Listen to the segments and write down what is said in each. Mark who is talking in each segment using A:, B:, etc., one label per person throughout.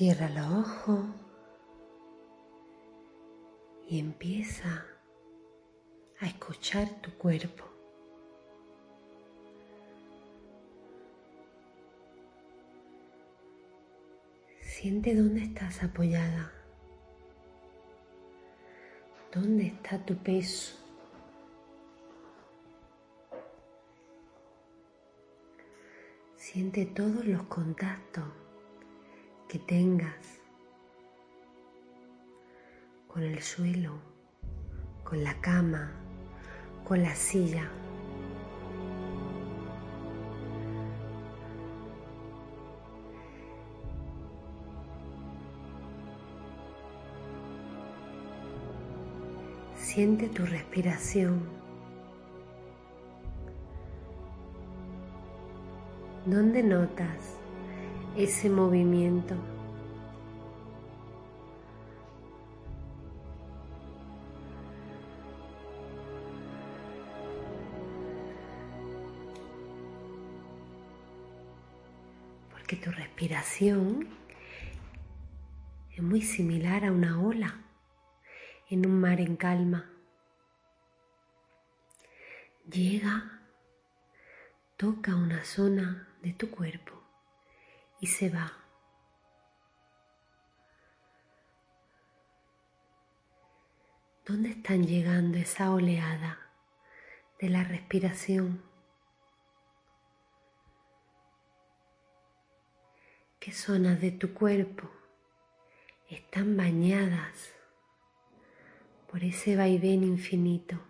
A: Cierra los ojos y empieza a escuchar tu cuerpo. Siente dónde estás apoyada, dónde está tu peso. Siente todos los contactos que tengas con el suelo, con la cama, con la silla. Siente tu respiración. ¿Dónde notas ese movimiento? Porque tu respiración es muy similar a una ola en un mar en calma. Llega, toca una zona de tu cuerpo y se va. ¿Dónde están llegando esa oleada de la respiración? ¿Qué zonas de tu cuerpo están bañadas por ese vaivén infinito.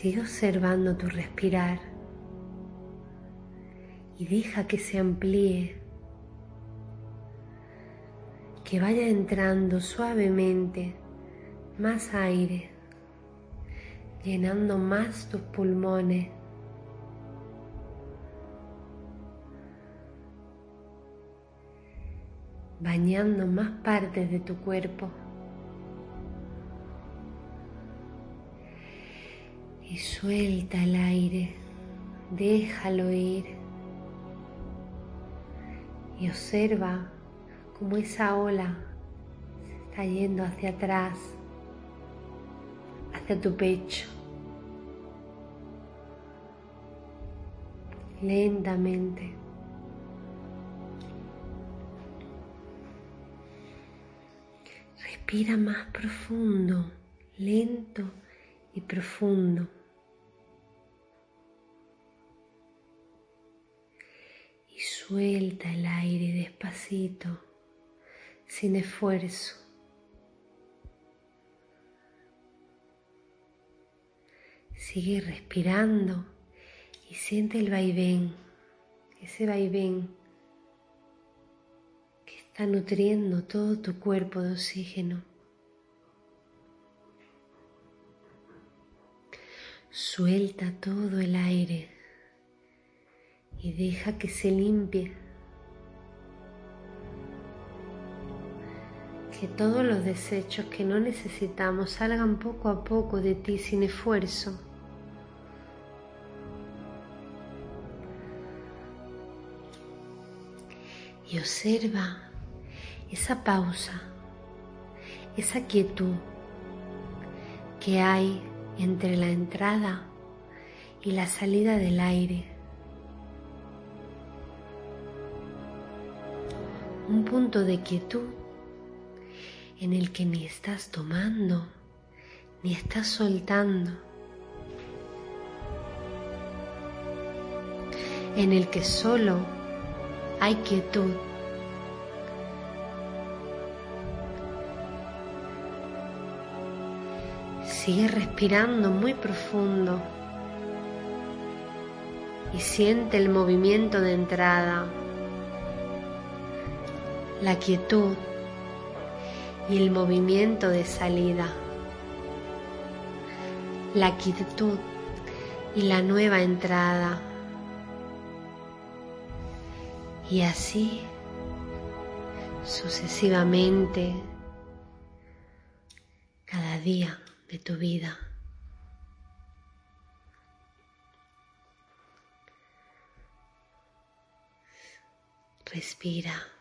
A: Sigue observando tu respirar y deja que se amplíe, que vaya entrando suavemente más aire llenando más tus pulmones. bañando más partes de tu cuerpo. Y suelta el aire, déjalo ir. Y observa cómo esa ola se está yendo hacia atrás hacia tu pecho. Lentamente. Respira más profundo, lento y profundo. Suelta el aire despacito, sin esfuerzo. Sigue respirando y siente el vaivén, ese vaivén que está nutriendo todo tu cuerpo de oxígeno. Suelta todo el aire y deja que se limpie. Que todos los desechos que no necesitamos salgan poco a poco de ti sin esfuerzo. y observa esa pausa, esa quietud que hay entre la entrada y la salida del aire. Un punto de quietud en el que ni estás tomando ni estás soltando. En el que solo hay quietud. Sigue respirando muy profundo y siente el movimiento de entrada, la quietud y el movimiento de salida, la quietud y la nueva entrada. Y así sucesivamente día de tu vida. Respira.